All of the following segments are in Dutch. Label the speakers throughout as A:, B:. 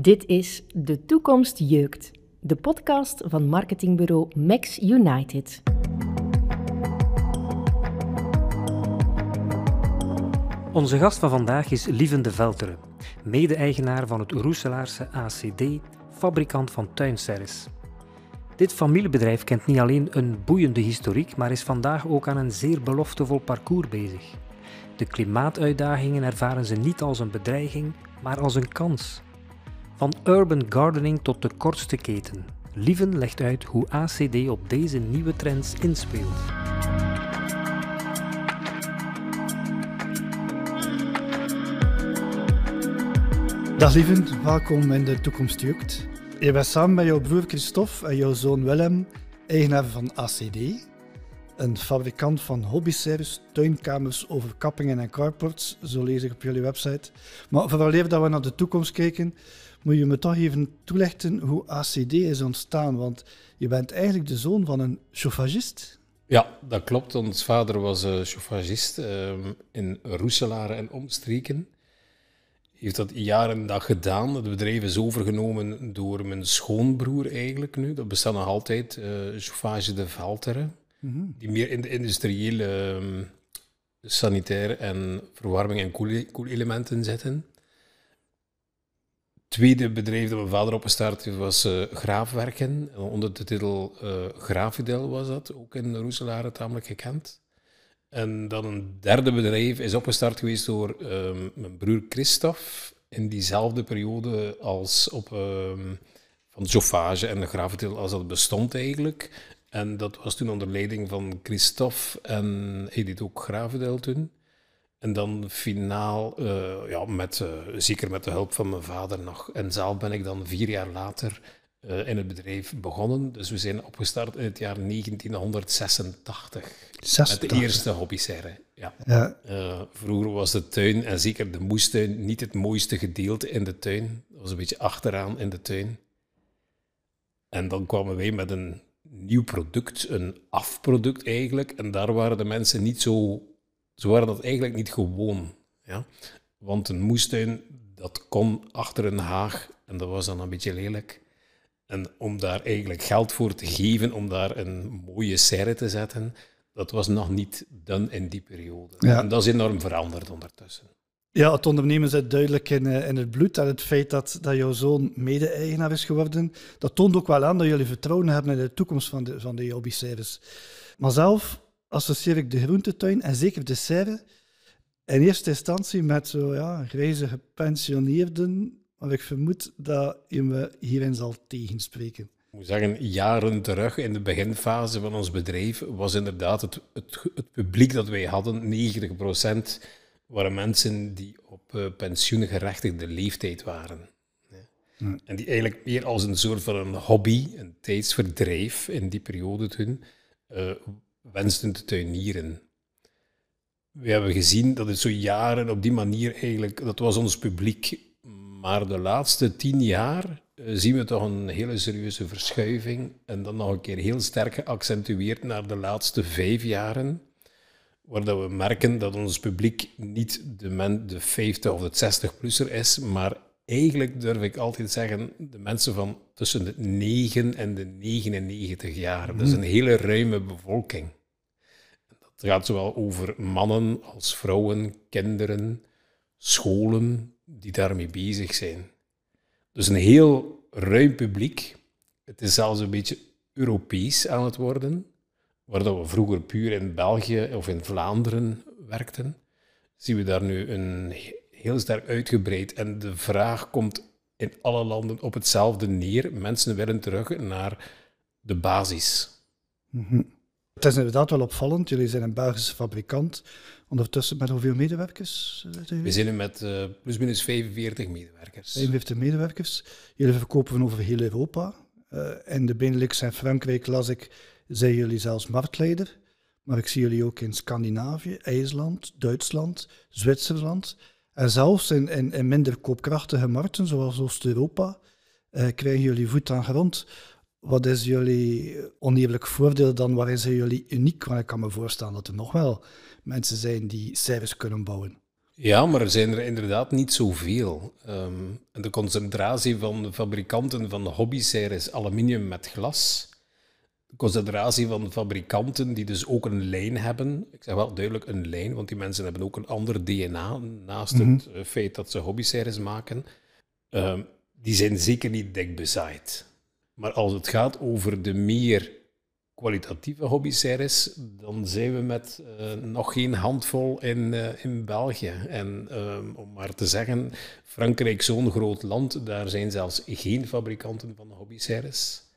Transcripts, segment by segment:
A: Dit is De Toekomst Jeukt, de podcast van marketingbureau Max United.
B: Onze gast van vandaag is Lieven de Velteren, mede-eigenaar van het Roeselaarse ACD, fabrikant van tuinservice. Dit familiebedrijf kent niet alleen een boeiende historiek, maar is vandaag ook aan een zeer beloftevol parcours bezig. De klimaatuitdagingen ervaren ze niet als een bedreiging, maar als een kans. Van urban gardening tot de kortste keten. Lieven legt uit hoe ACD op deze nieuwe trends inspeelt.
C: Dag lieven, welkom in de Toekomst. Je bent samen met jouw broer Christophe en jouw zoon Willem eigenaar van ACD, een fabrikant van hobbyservice, tuinkamers, overkappingen en carports, zo lees ik op jullie website. Maar vooraleer dat we naar de toekomst kijken, moet je me toch even toelichten hoe ACD is ontstaan, want je bent eigenlijk de zoon van een chauffagist.
D: Ja, dat klopt. Ons vader was uh, chauffagist uh, in Roeselare en omstreken heeft dat jaren en dag gedaan. Het bedrijf is overgenomen door mijn schoonbroer eigenlijk nu. Dat bestaat nog altijd, uh, Chauffage de Valteren. Mm Die meer in de industriële, um, sanitaire en verwarming en koelelementen zitten. Tweede bedrijf dat mijn vader opgestart heeft was uh, Graafwerken. Onder de titel uh, Graafidel was dat, ook in Roeselare tamelijk gekend. En dan een derde bedrijf is opgestart geweest door ehm, mijn broer Christophe. In diezelfde periode als op um, van chauffage en de gravetil als dat bestond eigenlijk. En dat was toen onder leiding van Christophe en deed ook Gravedel toen. En dan finaal, uh, ja, met, uh, zeker met de hulp van mijn vader nog. En zaal ben ik dan vier jaar later uh, in het bedrijf begonnen. Dus we zijn opgestart in het jaar 1986.
C: 86.
D: Met de eerste hobbyserre. Ja. ja. Uh, vroeger was de tuin, en zeker de moestuin, niet het mooiste gedeelte in de tuin. Dat was een beetje achteraan in de tuin. En dan kwamen wij met een nieuw product, een afproduct eigenlijk. En daar waren de mensen niet zo... Ze waren dat eigenlijk niet gewoon. Ja? Want een moestuin, dat kon achter een haag. En dat was dan een beetje lelijk. En om daar eigenlijk geld voor te geven, om daar een mooie serre te zetten, dat was nog niet dan in die periode. En dat is enorm veranderd ondertussen.
C: Ja, het ondernemen zit duidelijk in, eh, in het bloed. En het feit dat, dat jouw zoon mede-eigenaar is geworden, dat toont ook wel aan dat jullie vertrouwen hebben in de toekomst van de, van de hobby-serres. Maar zelf associeer ik de groentetuin en zeker de serre in eerste instantie met zo ja, grijze gepensioneerden maar ik vermoed dat je me hierin zal tegenspreken.
D: Ik moet zeggen, jaren terug in de beginfase van ons bedrijf was inderdaad het, het, het publiek dat wij hadden, 90% waren mensen die op uh, pensioengerechtigde leeftijd waren. Ja. En die eigenlijk meer als een soort van een hobby, een tijdsverdrijf in die periode toen, uh, wensten te tuinieren. We hebben gezien dat het zo jaren op die manier eigenlijk, dat was ons publiek maar de laatste tien jaar eh, zien we toch een hele serieuze verschuiving. En dan nog een keer heel sterk geaccentueerd naar de laatste vijf jaren. Waar dat we merken dat ons publiek niet de, men, de 50 of de 60-plusser is, maar eigenlijk durf ik altijd zeggen de mensen van tussen de 9 en de 99 jaar. Dat is een hele ruime bevolking. Dat gaat zowel over mannen als vrouwen, kinderen, scholen, die daarmee bezig zijn. Dus een heel ruim publiek. Het is zelfs een beetje Europees aan het worden, waar dat we vroeger puur in België of in Vlaanderen werkten, zien we daar nu een heel sterk uitgebreid. En de vraag komt in alle landen op hetzelfde neer. Mensen willen terug naar de basis.
C: Mm Het is inderdaad wel opvallend. Jullie zijn een Belgische fabrikant. Ondertussen met hoeveel medewerkers?
D: Eh, we zijn met uh, plusminus 45 medewerkers.
C: 45 medewerkers. Jullie verkopen van over heel Europa. Uh, in de Benelux en Frankrijk las ik, zijn jullie zelfs marktleider. Maar ik zie jullie ook in Scandinavië, IJsland, Duitsland, Zwitserland. En zelfs in, in, in minder koopkrachtige markten, zoals Oost-Europa, uh, krijgen jullie voet aan grond. Wat is jullie oneerlijk voordeel dan? Waarin zijn jullie uniek? Want ik kan me voorstellen dat er nog wel mensen zijn die service kunnen bouwen.
D: Ja, maar er zijn er inderdaad niet zoveel. Um, de concentratie van fabrikanten van de hobbyserres aluminium met glas, de concentratie van fabrikanten die dus ook een lijn hebben, ik zeg wel duidelijk een lijn, want die mensen hebben ook een ander DNA naast het mhm. eh, feit dat ze hobbyserres maken, um, die zijn zeker niet dik bezaaid. Maar als het gaat over de meer kwalitatieve hobbyseries, dan zijn we met uh, nog geen handvol in, uh, in België. En um, om maar te zeggen, Frankrijk zo'n groot land, daar zijn zelfs geen fabrikanten van hobbyseries.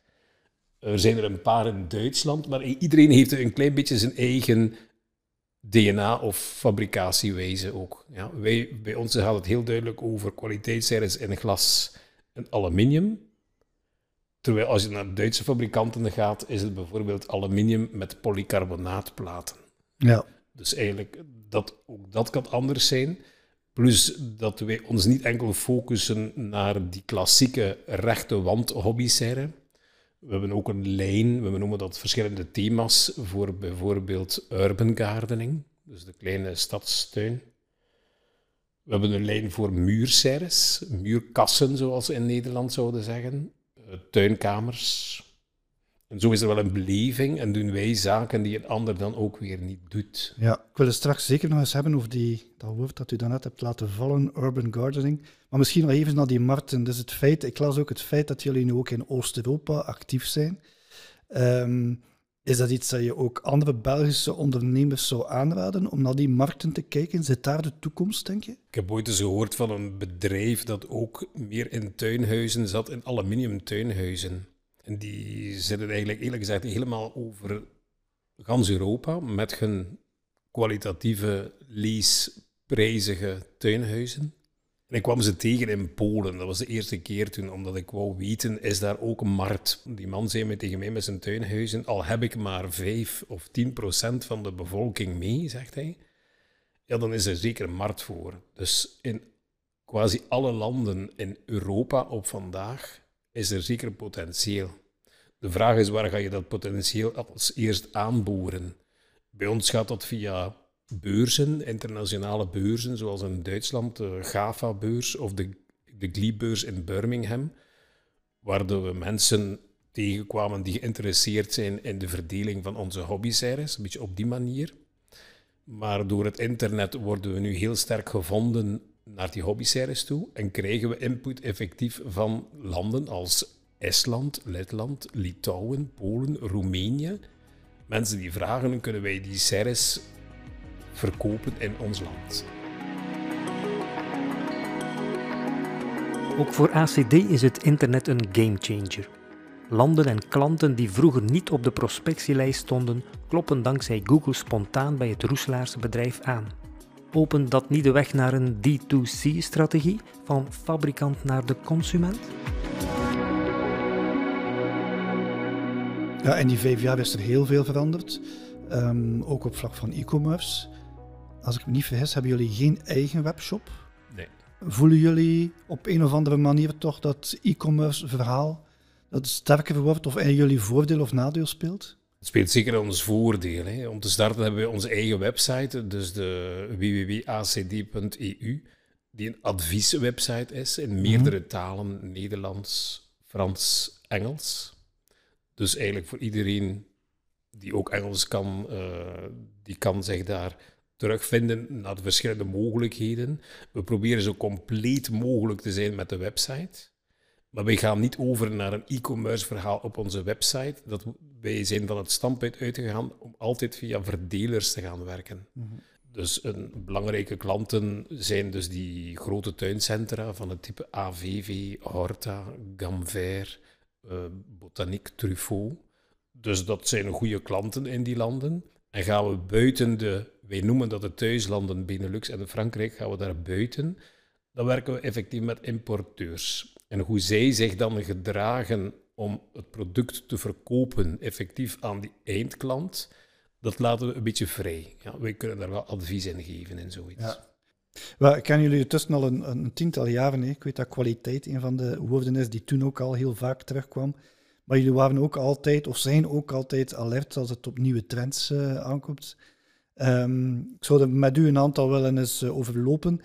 D: Er zijn er een paar in Duitsland, maar iedereen heeft een klein beetje zijn eigen DNA of fabricatiewijze ook. Ja, wij, bij ons gaat het heel duidelijk over kwaliteitsseries in glas en aluminium. Terwijl als je naar Duitse fabrikanten gaat, is het bijvoorbeeld aluminium met polycarbonaatplaten.
C: Ja.
D: Dus eigenlijk, dat, ook dat kan anders zijn. Plus dat wij ons niet enkel focussen naar die klassieke rechte wand hobbyserre. We hebben ook een lijn, we noemen dat verschillende thema's voor bijvoorbeeld urban gardening, dus de kleine stadstuin. We hebben een lijn voor muurserres, muurkassen zoals ze in Nederland zouden zeggen. Eh, tuinkamers. En zo is er wel een beleving en doen wij zaken die een ander dan ook weer niet doet.
C: Ja, ik wil het straks zeker nog eens hebben over die, dat woord dat u daarnet hebt laten vallen, urban gardening. Maar misschien nog even naar die markten. Dus het feit, ik las ook het feit dat jullie nu ook in Oost-Europa actief zijn. Um, is dat iets dat je ook andere Belgische ondernemers zou aanraden om naar die markten te kijken? Zit daar de toekomst, denk je?
D: Ik heb ooit eens gehoord van een bedrijf dat ook meer in tuinhuizen zat, in aluminium tuinhuizen. En die zitten eigenlijk eerlijk gezegd helemaal over gans Europa met hun kwalitatieve, leasprijzige tuinhuizen ik kwam ze tegen in Polen. Dat was de eerste keer toen, omdat ik wou weten, is daar ook een markt? Die man zei me tegen mij met zijn tuinhuizen, al heb ik maar 5 of 10 procent van de bevolking mee, zegt hij, ja, dan is er zeker een markt voor. Dus in quasi alle landen in Europa op vandaag is er zeker potentieel. De vraag is, waar ga je dat potentieel als eerst aanboren? Bij ons gaat dat via beurzen, internationale beurzen, zoals in Duitsland de GAFA-beurs of de, de GLI-beurs in Birmingham, waar we mensen tegenkwamen die geïnteresseerd zijn in de verdeling van onze hobbyseries, een beetje op die manier. Maar door het internet worden we nu heel sterk gevonden naar die hobbyseries toe en krijgen we input effectief van landen als Estland, Letland, Litouwen, Polen, Roemenië. Mensen die vragen, kunnen wij die series verkopen in ons land.
B: Ook voor ACD is het internet een gamechanger. Landen en klanten die vroeger niet op de prospectielijst stonden, kloppen dankzij Google spontaan bij het Roeselaarse bedrijf aan. Opent dat niet de weg naar een D2C-strategie, van fabrikant naar de consument?
C: Ja, in die vijf jaar is er heel veel veranderd. Um, ook op vlak van e-commerce als ik me niet vergis, hebben jullie geen eigen webshop?
D: Nee.
C: Voelen jullie op een of andere manier toch dat e-commerce verhaal dat sterker wordt of in jullie voordeel of nadeel speelt?
D: Het speelt zeker ons voordeel. Hè. Om te starten hebben we onze eigen website, dus de www.acd.eu, die een advieswebsite is in meerdere mhm. talen, Nederlands, Frans, Engels. Dus eigenlijk voor iedereen die ook Engels kan, uh, die kan zich daar terugvinden naar de verschillende mogelijkheden. We proberen zo compleet mogelijk te zijn met de website. Maar wij gaan niet over naar een e-commerce verhaal op onze website. Dat, wij zijn van het standpunt uitgegaan om altijd via verdelers te gaan werken. Mhm. Dus een belangrijke klanten zijn dus die grote tuincentra van het type AVV, Horta, Gamver, uh, Botanique, Truffaut. Dus dat zijn goede klanten in die landen. En gaan we buiten de wij noemen dat de thuislanden Benelux en Frankrijk, gaan we daar buiten. Dan werken we effectief met importeurs. En hoe zij zich dan gedragen om het product te verkopen effectief aan die eindklant, dat laten we een beetje vrij. Ja, wij kunnen daar wel advies in geven en zoiets. Ja.
C: Well, ik ken jullie tussen al een, een tiental jaren. Hè. Ik weet dat kwaliteit een van de woorden is die toen ook al heel vaak terugkwam. Maar jullie waren ook altijd, of zijn ook altijd alert als het op nieuwe trends uh, aankomt. Ehm, ik zou er met u een aantal willen eens uh, overlopen.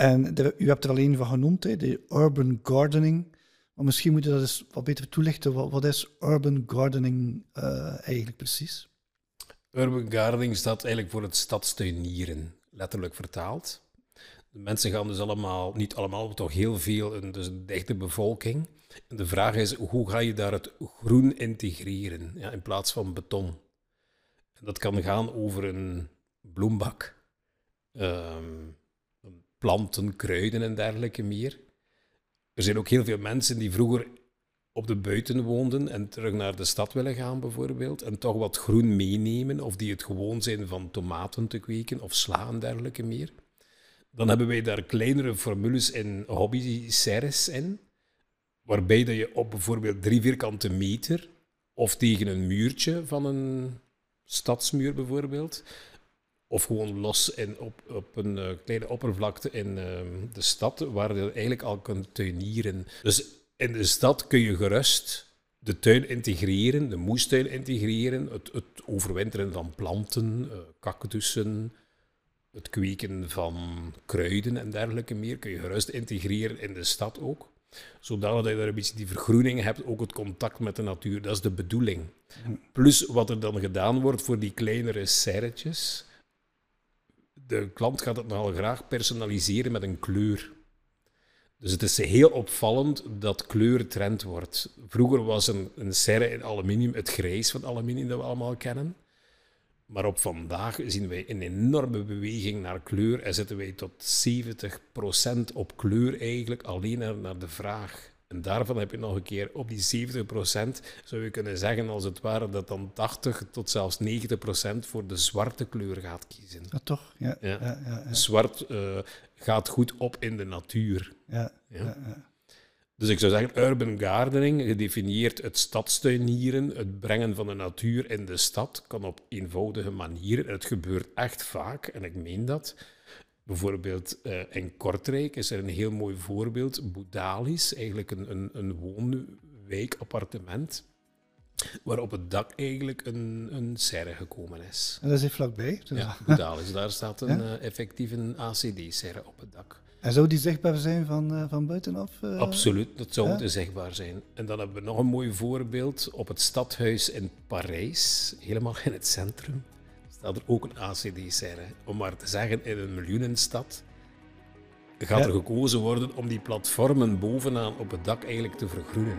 C: En u hebt er al een van genoemd, hè, de urban gardening. Maar misschien moet je dat eens wat beter toelichten. Wat, is urban gardening uh, eigenlijk precies?
D: Urban gardening staat eigenlijk voor het stadstuinieren, letterlijk vertaald. De mensen gaan dus allemaal, niet allemaal, maar toch heel veel, een, dus dichte bevolking. En de vraag is, hoe ga je daar het groen integreren ja, in plaats van beton? En dat kan gaan over een bloembak, um, planten, kruiden en dergelijke meer. Er zijn ook heel veel mensen die vroeger op de buiten woonden en terug naar de stad willen gaan bijvoorbeeld, en toch wat groen meenemen, of die het gewoon zijn van tomaten te kweken of sla en dergelijke meer. Dan hebben wij daar kleinere formules in hobby-series in, waarbij dat je op bijvoorbeeld drie vierkante meter of tegen een muurtje van een stadsmuur bijvoorbeeld, of gewoon los in, op, op een uh, kleine oppervlakte in uh, de stad, waar je eigenlijk al kunt tuinieren. Dus in de stad kun je gerust de tuin integreren, de moestuin integreren, het, het overwinteren van planten, uh, cactussen, het kweken van kruiden en dergelijke meer, kun je gerust integreren in de stad ook. Zodat je daar een beetje die vergroening hebt, ook het contact met de natuur. Dat is de bedoeling. Plus wat er dan gedaan wordt voor die kleinere serretjes. De klant gaat het nogal graag personaliseren met een kleur. Dus het is heel opvallend dat kleur trend wordt. Vroeger was een, een serre in aluminium het grijs van aluminium dat we allemaal kennen. Maar op vandaag zien wij een enorme beweging naar kleur en zitten wij tot 70% op kleur eigenlijk alleen naar de vraag. En daarvan heb je nog een keer op die 70% zou je kunnen zeggen als het ware dat dan 80 tot zelfs 90% voor de zwarte kleur gaat kiezen.
C: Ja, toch? Ja. ja.
D: ja Zwart uh, gaat goed op in de natuur.
C: ja.
D: Dus ik zou zeggen, urban gardening gedefinieerd het stadstuinieren, het brengen van de natuur in de stad, kan op eenvoudige manieren. Het gebeurt echt vaak, en ik meen dat. Bijvoorbeeld uh, in Kortrijk is er een heel mooi voorbeeld, Boudalis, eigenlijk een, een, een woonwijkappartement, waar op het dak eigenlijk een, een serre gekomen is.
C: En dat is hier vlakbij?
D: Dus ja, Boudalis, daar staat een ja? uh, effectief een ACD-serre op het dak.
C: En zou die zichtbaar zijn van, uh, van buitenaf? Uh,
D: Absoluut, dat zou moeten zichtbaar zijn. En dan hebben we nog een mooi voorbeeld op het stadhuis in Parijs, helemaal in het centrum. Staat er ook een ACD-serre. Om maar te zeggen, in een miljoenenstad gaat er gekozen worden om die platformen bovenaan op het dak eigenlijk te vergroenen.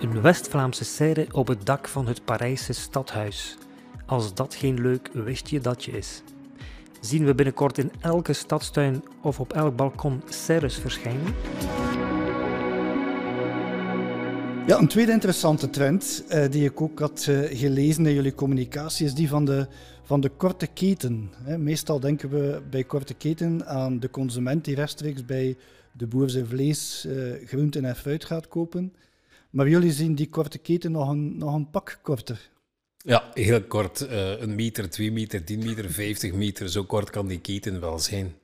B: Een West-Vlaamse serre op het dak van het Parijse stadhuis. Als dat geen leuk wistje datje is zien we binnenkort in elke stadstuin of op elk balkon serres verschijnen?
C: Ja, een tweede interessante trend uh, die ik ook had uh, gelezen in jullie communicatie is die van de, van de korte keten. Hè. Meestal denken we bij korte keten aan de consument die rechtstreeks bij de boer zijn vlees, uh, groenten en fruit gaat kopen. Maar jullie zien die korte keten nog een, nog een pak korter.
D: Ja, heel kort. Uh, een meter, twee meter, tien meter, vijftig meter. Zo kort kan die keten wel zijn.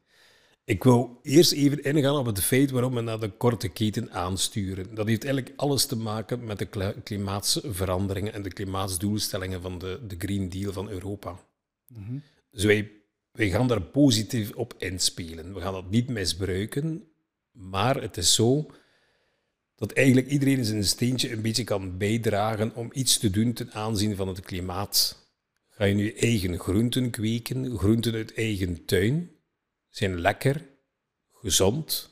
D: Ik wil eerst even ingaan op het feit waarom we naar de korte keten aansturen. Dat heeft eigenlijk alles te maken met de klimaatsveranderingen en de klimaatsdoelstellingen van de, de Green Deal van Europa. Mhm. Dus wij, wij gaan daar positief op inspelen. We gaan dat niet misbruiken, maar het is zo dat eigenlijk iedereen zijn steentje een beetje kan bijdragen om iets te doen ten aanzien van het klimaat. Ga je nu eigen groenten kweken, groenten uit eigen tuin, zijn lekker, gezond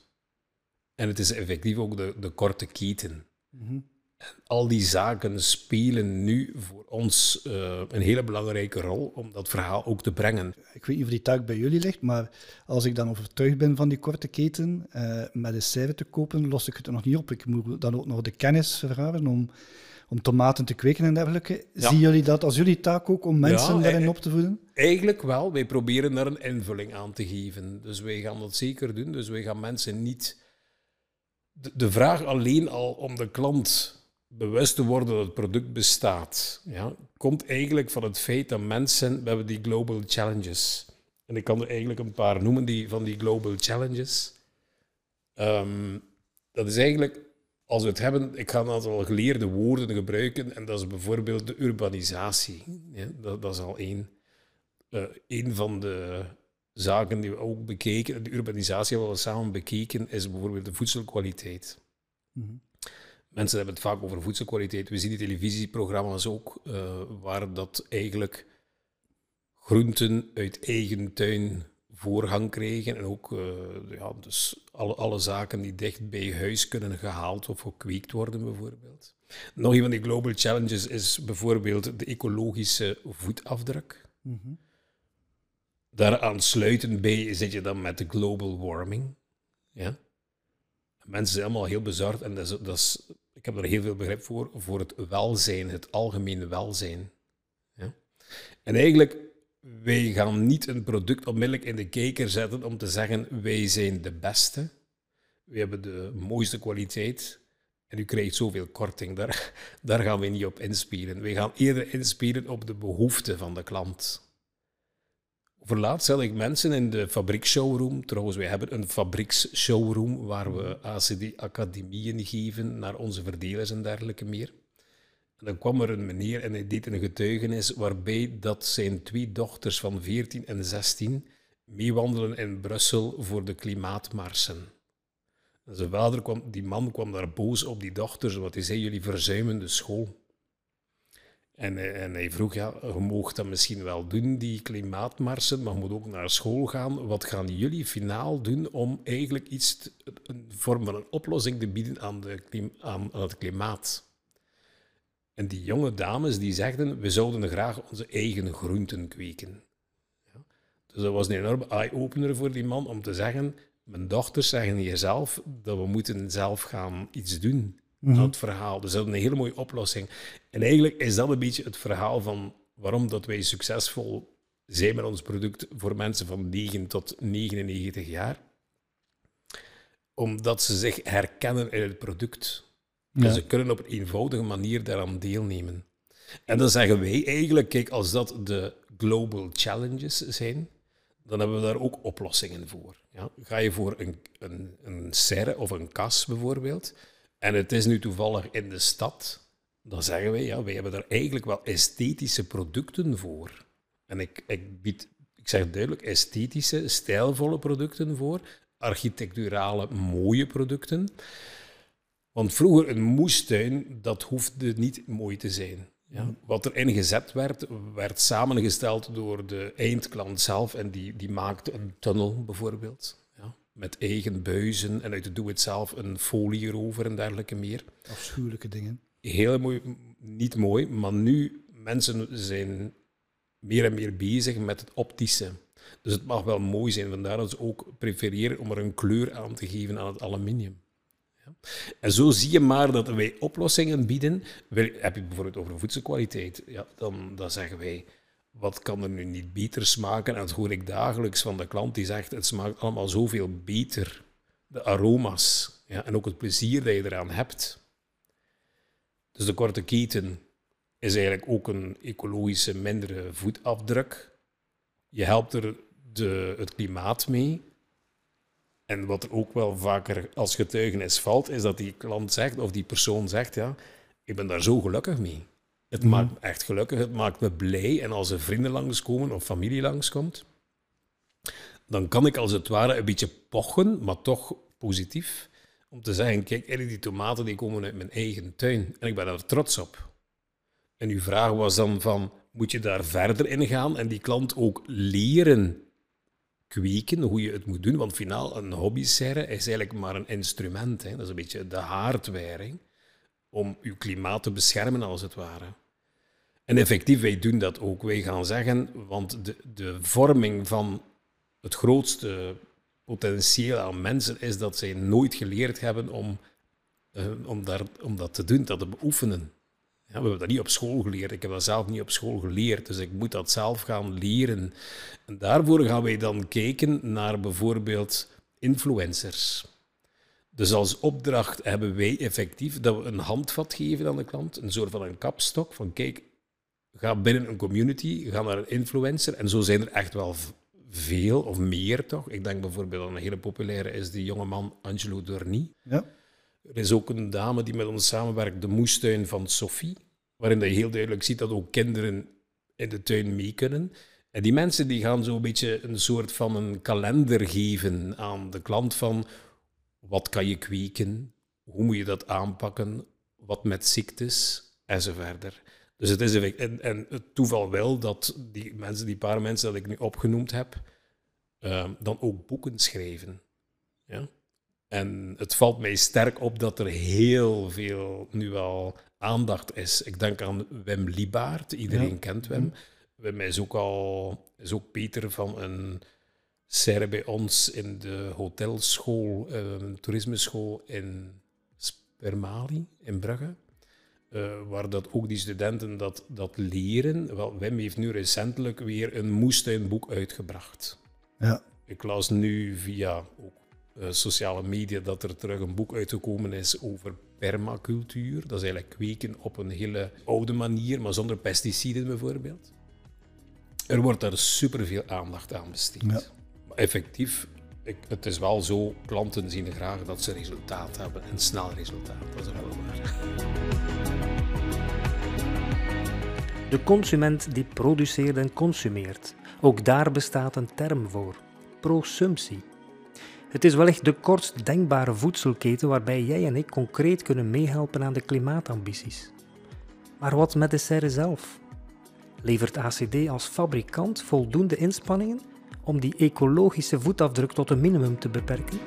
D: en het is effectief ook de, de korte keten. Mm al die zaken spelen nu voor ons uh, een hele belangrijke rol om dat verhaal ook te brengen.
C: Ik weet niet of die taak bij jullie ligt, maar als ik dan overtuigd ben van die korte keten, uh, met een serre te kopen, los ik het er nog niet op. Ik moet dan ook nog de kennis vergaren om, om tomaten te kweken en dergelijke. Ja. Zien jullie dat als jullie taak ook om mensen ja, daarin op te voeden?
D: Eigenlijk wel. Wij proberen daar een invulling aan te geven. Dus wij gaan dat zeker doen. Dus wij gaan mensen niet... De, de vraag alleen al om de klant bewust te worden dat het product bestaat, ja, komt eigenlijk van het feit dat mensen, we hebben die global challenges. En ik kan er eigenlijk een paar noemen die, van die global challenges. Um, dat is eigenlijk als we het hebben, ik ga een aantal geleerde woorden gebruiken en dat is bijvoorbeeld de urbanisatie. Ja, dat, dat is al één. Uh, een van de zaken die we ook bekeken, de urbanisatie hebben we samen bekeken, is bijvoorbeeld de voedselkwaliteit. Mhm. Mensen hebben het vaak over voedselkwaliteit. We zien die televisieprogramma's ook, uh, waar dat eigenlijk groenten uit eigen tuin voorgang kregen. En ook uh, ja, dus alle, alle zaken die dicht bij huis kunnen gehaald of gekweekt worden, bijvoorbeeld. Nog een van die global challenges is bijvoorbeeld de ecologische voetafdruk. Mm -hmm. Daar aansluitend bij zit je dan met de global warming. Ja? Mensen zijn allemaal heel bezorgd en dat is, dat is, ik heb er heel veel begrip voor, voor het welzijn, het algemene welzijn. Ja? En eigenlijk wij gaan niet een product onmiddellijk in de kijker zetten om te zeggen wij zijn de beste. We hebben de mooiste kwaliteit en u krijgt zoveel korting. Daar, daar gaan we niet op inspelen. We gaan eerder inspelen op de behoeften van de klant. Overlaat stel ik mensen in de fabriekshowroom. Trouwens, wij hebben een fabrieksshowroom waar we ACD-academieën geven naar onze verdelers en dergelijke meer. En dan kwam er een meneer en hij deed een getuigenis waarbij dat zijn twee dochters van 14 en 16 meewandelen in Brussel voor de klimaatmarsen. En zijn vader kwam, die man kwam daar boos op die dochters, want hij zei, jullie verzuimen de school. En, en hij vroeg, ja, je mag dat misschien wel doen, die klimaatmarsen, maar je moet ook naar school gaan. Wat gaan jullie finaal doen om eigenlijk iets, een vorm van een oplossing te bieden aan, de, aan het klimaat? En die jonge dames die zegden, we zouden graag onze eigen groenten kweken. Ja. Dus dat was een enorme eye-opener voor die man om te zeggen, mijn dochters zeggen hier zelf dat we moeten zelf gaan iets doen mm aan het verhaal. Dus dat is een hele mooie oplossing. En eigenlijk is dat een beetje het verhaal van waarom dat wij succesvol zijn met ons product voor mensen van 9 tot 99 jaar. Omdat ze zich herkennen in het product. Dus ze kunnen op een eenvoudige manier daaraan deelnemen. En dan zeggen wij eigenlijk, kijk, als dat de global challenges zijn, dan hebben we daar ook oplossingen voor. Ja? Ga je voor een, een, een serre of een kas bijvoorbeeld, en het is nu toevallig in de stad, dan zeggen wij, ja, wij hebben daar eigenlijk wel esthetische producten voor. En ik, ik bied, ik zeg duidelijk, esthetische, stijlvolle producten voor, architecturale, mooie producten. Want vroeger een moestuin, dat hoefde niet mooi te zijn. Ja. Wat er ingezet werd, werd samengesteld door de eindklant zelf en die, die maakte een tunnel bijvoorbeeld. Ja. Met eigen buizen en uit de doe-het-zelf een folie erover en dergelijke meer.
C: Afschuwelijke dingen.
D: Heel mooi, niet mooi, maar nu mensen zijn meer en meer bezig met het optische. Dus het mag wel mooi zijn, vandaar dat ze ook prefereren om er een kleur aan te geven aan het aluminium. En zo zie je maar dat wij oplossingen bieden. Heb je bijvoorbeeld over voedselkwaliteit, ja, dan, dan zeggen wij, wat kan er nu niet beter smaken? En dat hoor ik dagelijks van de klant die zegt, het smaakt allemaal zoveel beter. De aroma's ja, en ook het plezier dat je eraan hebt. Dus de korte keten is eigenlijk ook een ecologische, mindere voetafdruk. Je helpt er de, het klimaat mee. En wat er ook wel vaker als getuigenis valt, is dat die klant zegt, of die persoon zegt, ja, ik ben daar zo gelukkig mee. Het mhm. maakt me echt gelukkig, het maakt me blij. En als er vrienden langskomen of familie langskomt, dan kan ik als het ware een beetje pochen, maar toch positief, om te zeggen, kijk, die tomaten die komen uit mijn eigen tuin. En ik ben daar trots op. En uw vraag was dan van, moet je daar verder in gaan en die klant ook leren kweken, hoe je het moet doen. Want finaal, een hobbyserre is eigenlijk maar een instrument. Hè. Dat is een beetje de hardware om je klimaat te beschermen, als het ware. En effectief, wij doen dat ook. Wij gaan zeggen, want de, de vorming van het grootste potentieel aan mensen is dat zij nooit geleerd hebben om, uh, om, daar, om dat te doen, dat te beoefenen. Ja, we hebben dat niet op school geleerd. Ik heb dat zelf niet op school geleerd. Dus ik moet dat zelf gaan leren. En daarvoor gaan wij dan kijken naar bijvoorbeeld influencers. Dus als opdracht hebben wij effectief dat we een handvat geven aan de klant, een soort van een kapstok, van kijk, ga binnen een community, ga naar een influencer. En zo zijn er echt wel veel, of meer toch. Ik denk bijvoorbeeld aan een hele populaire is die jonge man Angelo Dorny. Ja. Er is ook een dame die met ons samenwerkt, de moestuin van Sophie, waarin je heel duidelijk ziet dat ook kinderen in de tuin mee kunnen. En die mensen die gaan zo'n beetje een soort van een kalender geven aan de klant van wat kan je kweken, hoe moet je dat aanpakken, wat met ziektes enzovoort. Dus het is en, en het toeval wel dat die mensen, die paar mensen dat ik nu opgenoemd heb, uh, dan ook boeken schrijven. Ja? En het valt mij sterk op dat er heel veel nu al aandacht is. Ik denk aan Wim Liebaert, iedereen kent Wim. Mhm. Wim is ook al is ook Peter van een serre bij ons in de hotelschool, um, toerismeschool in Spermali in Brugge. Uh, waar dat ook die studenten dat, dat leren. Wel, Wim heeft nu recentelijk weer een moestuinboek uitgebracht.
C: Ja.
D: Ik las nu via ook, sociale media dat er terug een boek uitgekomen is over permacultuur. Dat is eigenlijk kweken op een hele oude manier, maar zonder pesticiden bijvoorbeeld. Er wordt daar superveel aandacht aan besteed. Ja. Maar effectief, ik, het is wel zo, klanten zien graag dat ze resultaat hebben en snel resultaat. Dat is wel waar.
B: De consument die produceert en consumeert. Ook daar bestaat een term voor: prosumptie. Het is wellicht de kortst denkbare voedselketen waarbij jij en ik concreet kunnen meehelpen aan de klimaatambities. Maar wat met de serre zelf? Levert ACD als fabrikant voldoende inspanningen om die ecologische voetafdruk tot een minimum te beperken?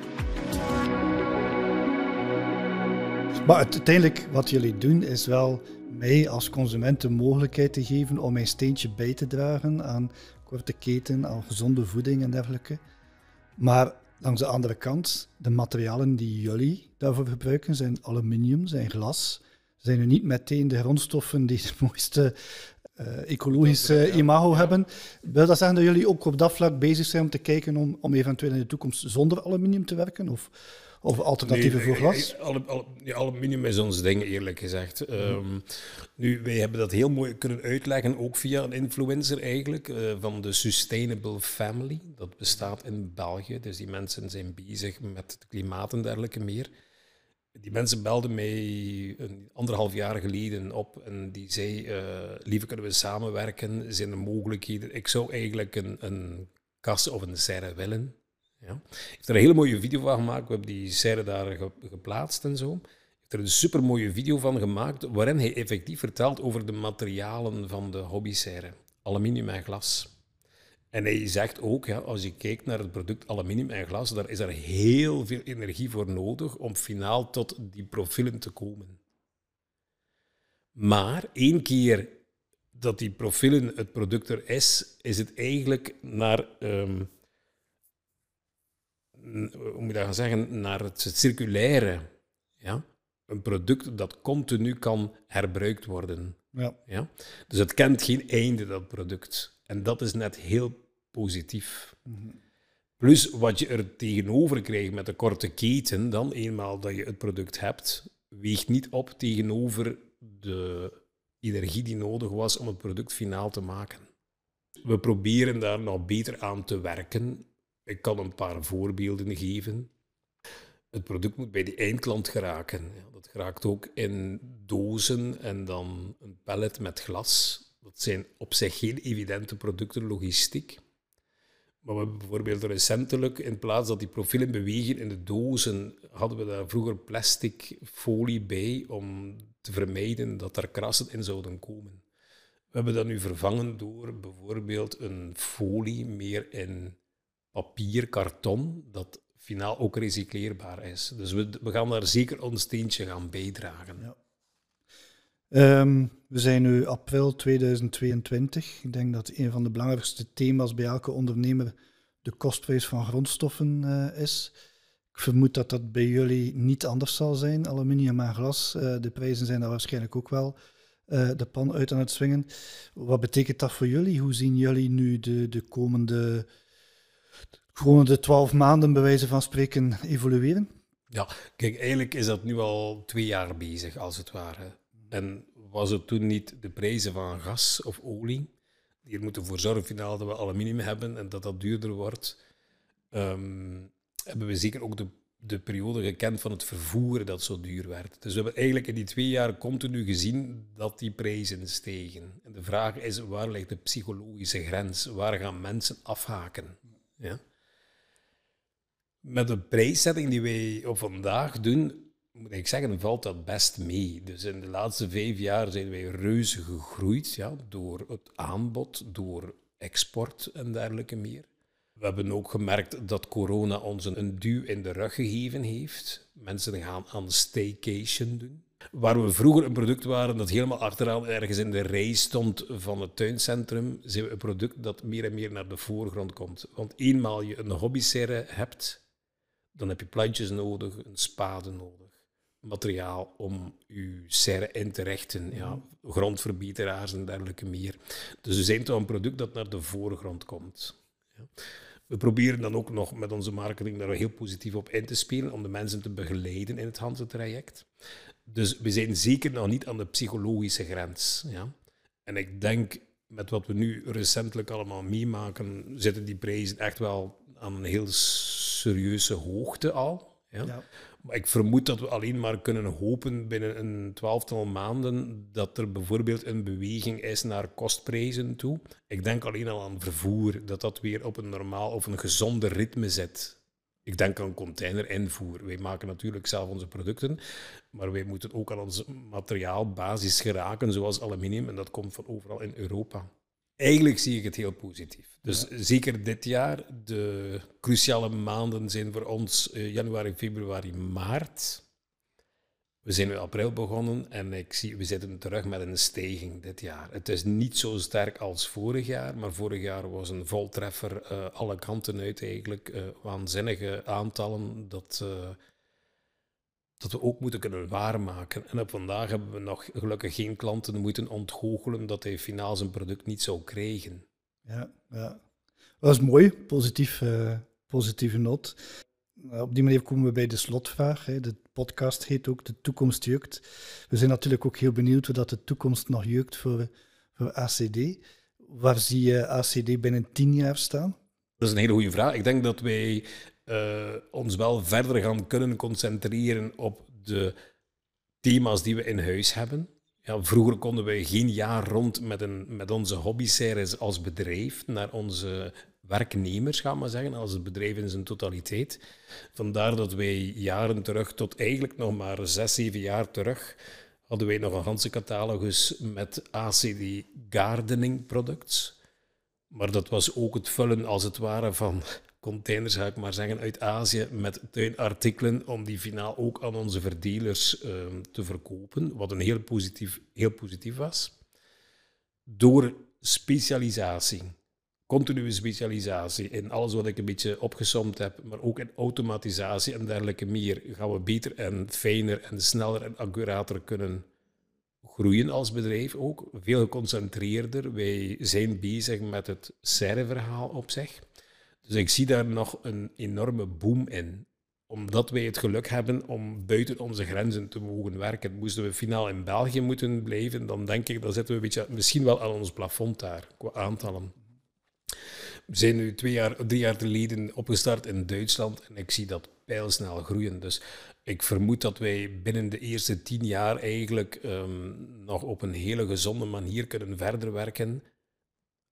C: Maar uiteindelijk wat jullie doen is wel mij als consument de mogelijkheid te geven om mijn steentje bij te dragen aan korte keten, aan gezonde voeding en dergelijke. Maar langs de andere kant, de materialen die jullie daarvoor gebruiken zijn aluminium, zijn glas. Zijn nu niet meteen de grondstoffen die het mooiste uh, ecologische imago hebben. Wil dat zeggen dat jullie ook op dat vlak bezig zijn om te kijken om, om eventueel in de toekomst zonder aluminium te werken? Of, of alternatieven voor glas?
D: aluminium is ons ding, eerlijk gezegd. Um, nu, wij hebben dat heel mooi kunnen uitleggen, ook via een influencer eigenlijk, uh, van de Sustainable Family. Dat bestaat in België, dus die mensen zijn bezig met het klimaat en dergelijke meer. Die mensen belden mij een anderhalf jaar geleden op en die zei, uh, lieve kunnen we samenwerken, zijn er mogelijkheden? Ik zou eigenlijk een, een kas of een serre willen. Ja. heeft er een hele mooie video van gemaakt. We hebben die serre daar geplaatst en zo. Heeft er een super mooie video van gemaakt, waarin hij effectief vertelt over de materialen van de hobbyserre. Aluminium en glas. En hij zegt ook, ja, als je kijkt naar het product aluminium en glas, daar is er heel veel energie voor nodig om finaal tot die profielen te komen. Maar één keer dat die profielen het product er is, is het eigenlijk naar, um, hoe moet je dat gaan zeggen, naar het circulaire. Ja? Een product dat continu kan herbruikt worden.
C: Ja.
D: Ja? Dus het kent geen einde, dat product. En dat is net heel positief. Plus wat je er tegenover krijgt met de korte keten, dan eenmaal dat je het product hebt, weegt niet op tegenover de energie die nodig was om het product finaal te maken. We proberen daar nog beter aan te werken. Ik kan een paar voorbeelden geven. Het product moet bij de eindklant geraken. Dat geraakt ook in dozen en dan een pallet met glas. Dat zijn op zich geen evidente producten logistiek. Maar we hebben bijvoorbeeld recentelijk, in plaats dat die profielen bewegen in de dozen, hadden we daar vroeger plastic folie bij om te vermijden dat er krassen in zouden komen. We hebben dat nu vervangen door bijvoorbeeld een folie meer in papier, karton, dat finaal ook recycleerbaar is. Dus we, gaan daar zeker ons steentje gaan bijdragen. Ja.
C: Um, we zijn nu april 2022. Ik denk dat een van de belangrijkste thema's bij elke ondernemer de kostprijs van grondstoffen uh, is. Ik vermoed dat dat bij jullie niet anders zal zijn. Aluminium en glas, uh, de prijzen zijn daar waarschijnlijk ook wel uh, de pan uit aan het swingen. Wat betekent dat voor jullie? Hoe zien jullie nu de, de komende gewoon de twaalf maanden, bij wijze van spreken, evolueren?
D: Ja, kijk, eigenlijk is dat nu al twee jaar bezig, als het ware. En was het toen niet de prijzen van gas of olie, die er moeten voor zorgen dat we aluminium hebben en dat dat duurder wordt, um, hebben we zeker ook de, de periode gekend van het vervoer dat zo duur werd. Dus we hebben eigenlijk in die twee jaar continu gezien dat die prijzen stegen. En de vraag is, waar ligt de psychologische grens? Waar gaan mensen afhaken? Ja? Met de prijszetting die wij op vandaag doen, moet ik zeggen, valt dat best mee. Dus in de laatste vijf jaar zijn wij reuze gegroeid ja, door het aanbod, door export en dergelijke meer. We hebben ook gemerkt dat corona ons een duw in de rug gegeven heeft. Mensen gaan aan staycation doen. Waar we vroeger een product waren dat helemaal achteraan ergens in de rij stond van het tuincentrum, zijn we een product dat meer en meer naar de voorgrond komt. Want eenmaal je een hobbyserre hebt, dan heb je plantjes nodig, een spade nodig, materiaal om je serre in te rechten, ja, grondverbeteraars en dergelijke meer. Dus we zijn toch een product dat naar de voorgrond komt. Ja. We proberen dan ook nog met onze marketing daar heel positief op in te spelen, om de mensen te begeleiden in het Hanse-traject. Dus we zijn zeker nog niet aan de psychologische grens. Ja? En ik denk, met wat we nu recentelijk allemaal meemaken, zitten die prijzen echt wel aan een heel serieuze hoogte al. Ja? ja. Maar ik vermoed dat we alleen maar kunnen hopen binnen een twaalftal maanden dat er bijvoorbeeld een beweging is naar kostprijzen toe. Ik denk alleen al aan vervoer, dat dat weer op een normaal of een gezonde ritme zet. Ik denk aan containerinvoer. Wij maken natuurlijk zelf onze producten, maar wij moeten ook aan onze materiaalbasis geraken, zoals aluminium, en dat komt van overal in Europa. Eigenlijk zie ik het heel positief. Dus zeker dit jaar, de cruciale maanden zijn voor ons uh, januari, februari, maart. We zijn in april begonnen en ik zie, we zitten terug met een stijging dit jaar. Het is niet zo sterk als vorig jaar, maar vorig jaar was een voltreffer uh, alle kanten uit eigenlijk. Uh, waanzinnige aantallen dat dat we ook moeten kunnen waarmaken. En op vandaag hebben we nog gelukkig geen klanten moeten ontgoochelen dat hij finaal zijn product niet zou krijgen.
C: Ja, ja. dat is mooi, positief, uh, positieve not. Uh, op die manier komen we bij de slotvraag. Hè. De podcast heet ook De Toekomst Jukt. We zijn natuurlijk ook heel benieuwd hoe dat de toekomst nog jukt voor, voor ACD. Waar zie je ACD binnen tien jaar staan?
D: Dat is een hele goede vraag. Ik denk dat wij uh, ons wel verder gaan kunnen concentreren op de thema's die we in huis hebben. Ja, vroeger konden we geen jaar rond met, een, met onze hobbyseries als bedrijf naar onze werknemers, gaan we zeggen, als het bedrijf in zijn totaliteit. Vandaar dat wij jaren terug, tot eigenlijk nog maar zes, zeven jaar terug, hadden wij nog een ganse catalogus met ACD gardening products. Maar dat was ook het vullen, als het ware, van containers, zou ik maar zeggen, uit Azië met tuinartikelen om die finaal ook aan onze verdelers ehm, te verkopen, wat een heel positief, heel positief was. Door specialisatie, continue specialisatie in alles wat ik een beetje opgesomd heb, maar ook in automatisatie en dergelijke meer, gaan we beter en fijner en sneller en accurater kunnen groeien als bedrijf ook. Veel geconcentreerder. Wij zijn bezig met het serre-verhaal op zich. Dus ik zie daar nog een enorme boom in. Omdat wij het geluk hebben om buiten onze grenzen te mogen werken. Moesten we finaal in België moeten blijven, dan denk ik, dan zitten we een beetje, misschien wel aan ons plafond daar, qua aantallen. We zijn nu twee jaar, drie jaar geleden opgestart in Duitsland en ik zie dat pijlsnel groeien. Dus ik vermoed dat wij binnen de eerste tien jaar eigenlijk um, nog op een hele gezonde manier kunnen verder werken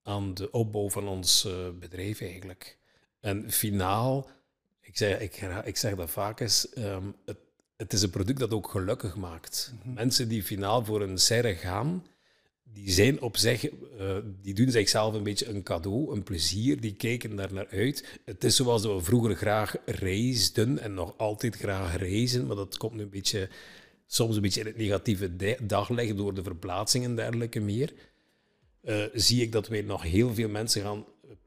D: aan de opbouw van ons uh, bedrijf eigenlijk. En finaal, ik zeg, ik, ik zeg dat vaak eens, um, het, het, is een product dat ook gelukkig maakt. Mhm. Mensen die finaal voor een serre gaan, die zijn op zich, uh, die doen zichzelf een beetje een cadeau, een plezier, die kijken daar naar uit. Het is zoals we vroeger graag reisden en nog altijd graag reizen, maar dat komt nu een beetje, soms een beetje in het negatieve daglicht door de verplaatsingen en dergelijke meer. Uh, zie ik dat wij nog heel veel mensen gaan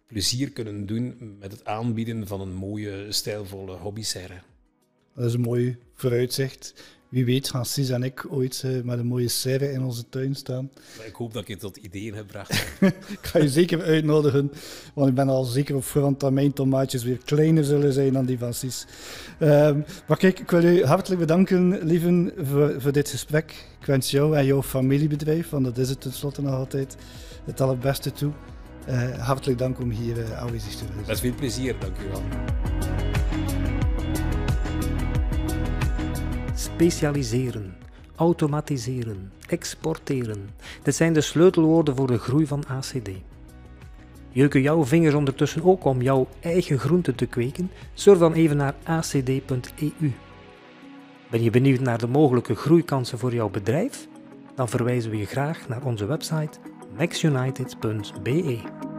D: plezier kunnen doen met het aanbieden van een mooie, stijlvolle hobbyserre.
C: Dat is een mooi vooruitzicht. Wie weet gaan Sis en ik ooit uh, met een mooie serre in onze tuin staan.
D: Maar ik hoop dat ik je tot ideeën heb gebracht.
C: ik ga je zeker uitnodigen, want ik ben al zeker op voorhand dat mijn tomaatjes weer kleiner zullen zijn dan die van Sis. Um, maar kijk, ik wil u hartelijk bedanken, lieven, voor, voor dit gesprek. Ik wens jou en jouw familiebedrijf, want dat is het tenslotte nog altijd, het allerbeste toe. Uh, hartelijk dank om hier uh, aanwezig te zijn.
D: Met veel plezier, dank u wel.
B: specialiseren, automatiseren, exporteren. Dit zijn de sleutelwoorden voor de groei van ACD. Jeuken jouw vingers ondertussen ook om jouw eigen groente te kweken? Surf dan even naar acd.eu. Ben je benieuwd naar de mogelijke groeikansen voor jouw bedrijf? Dan verwijzen we je graag naar onze website nextunited.be.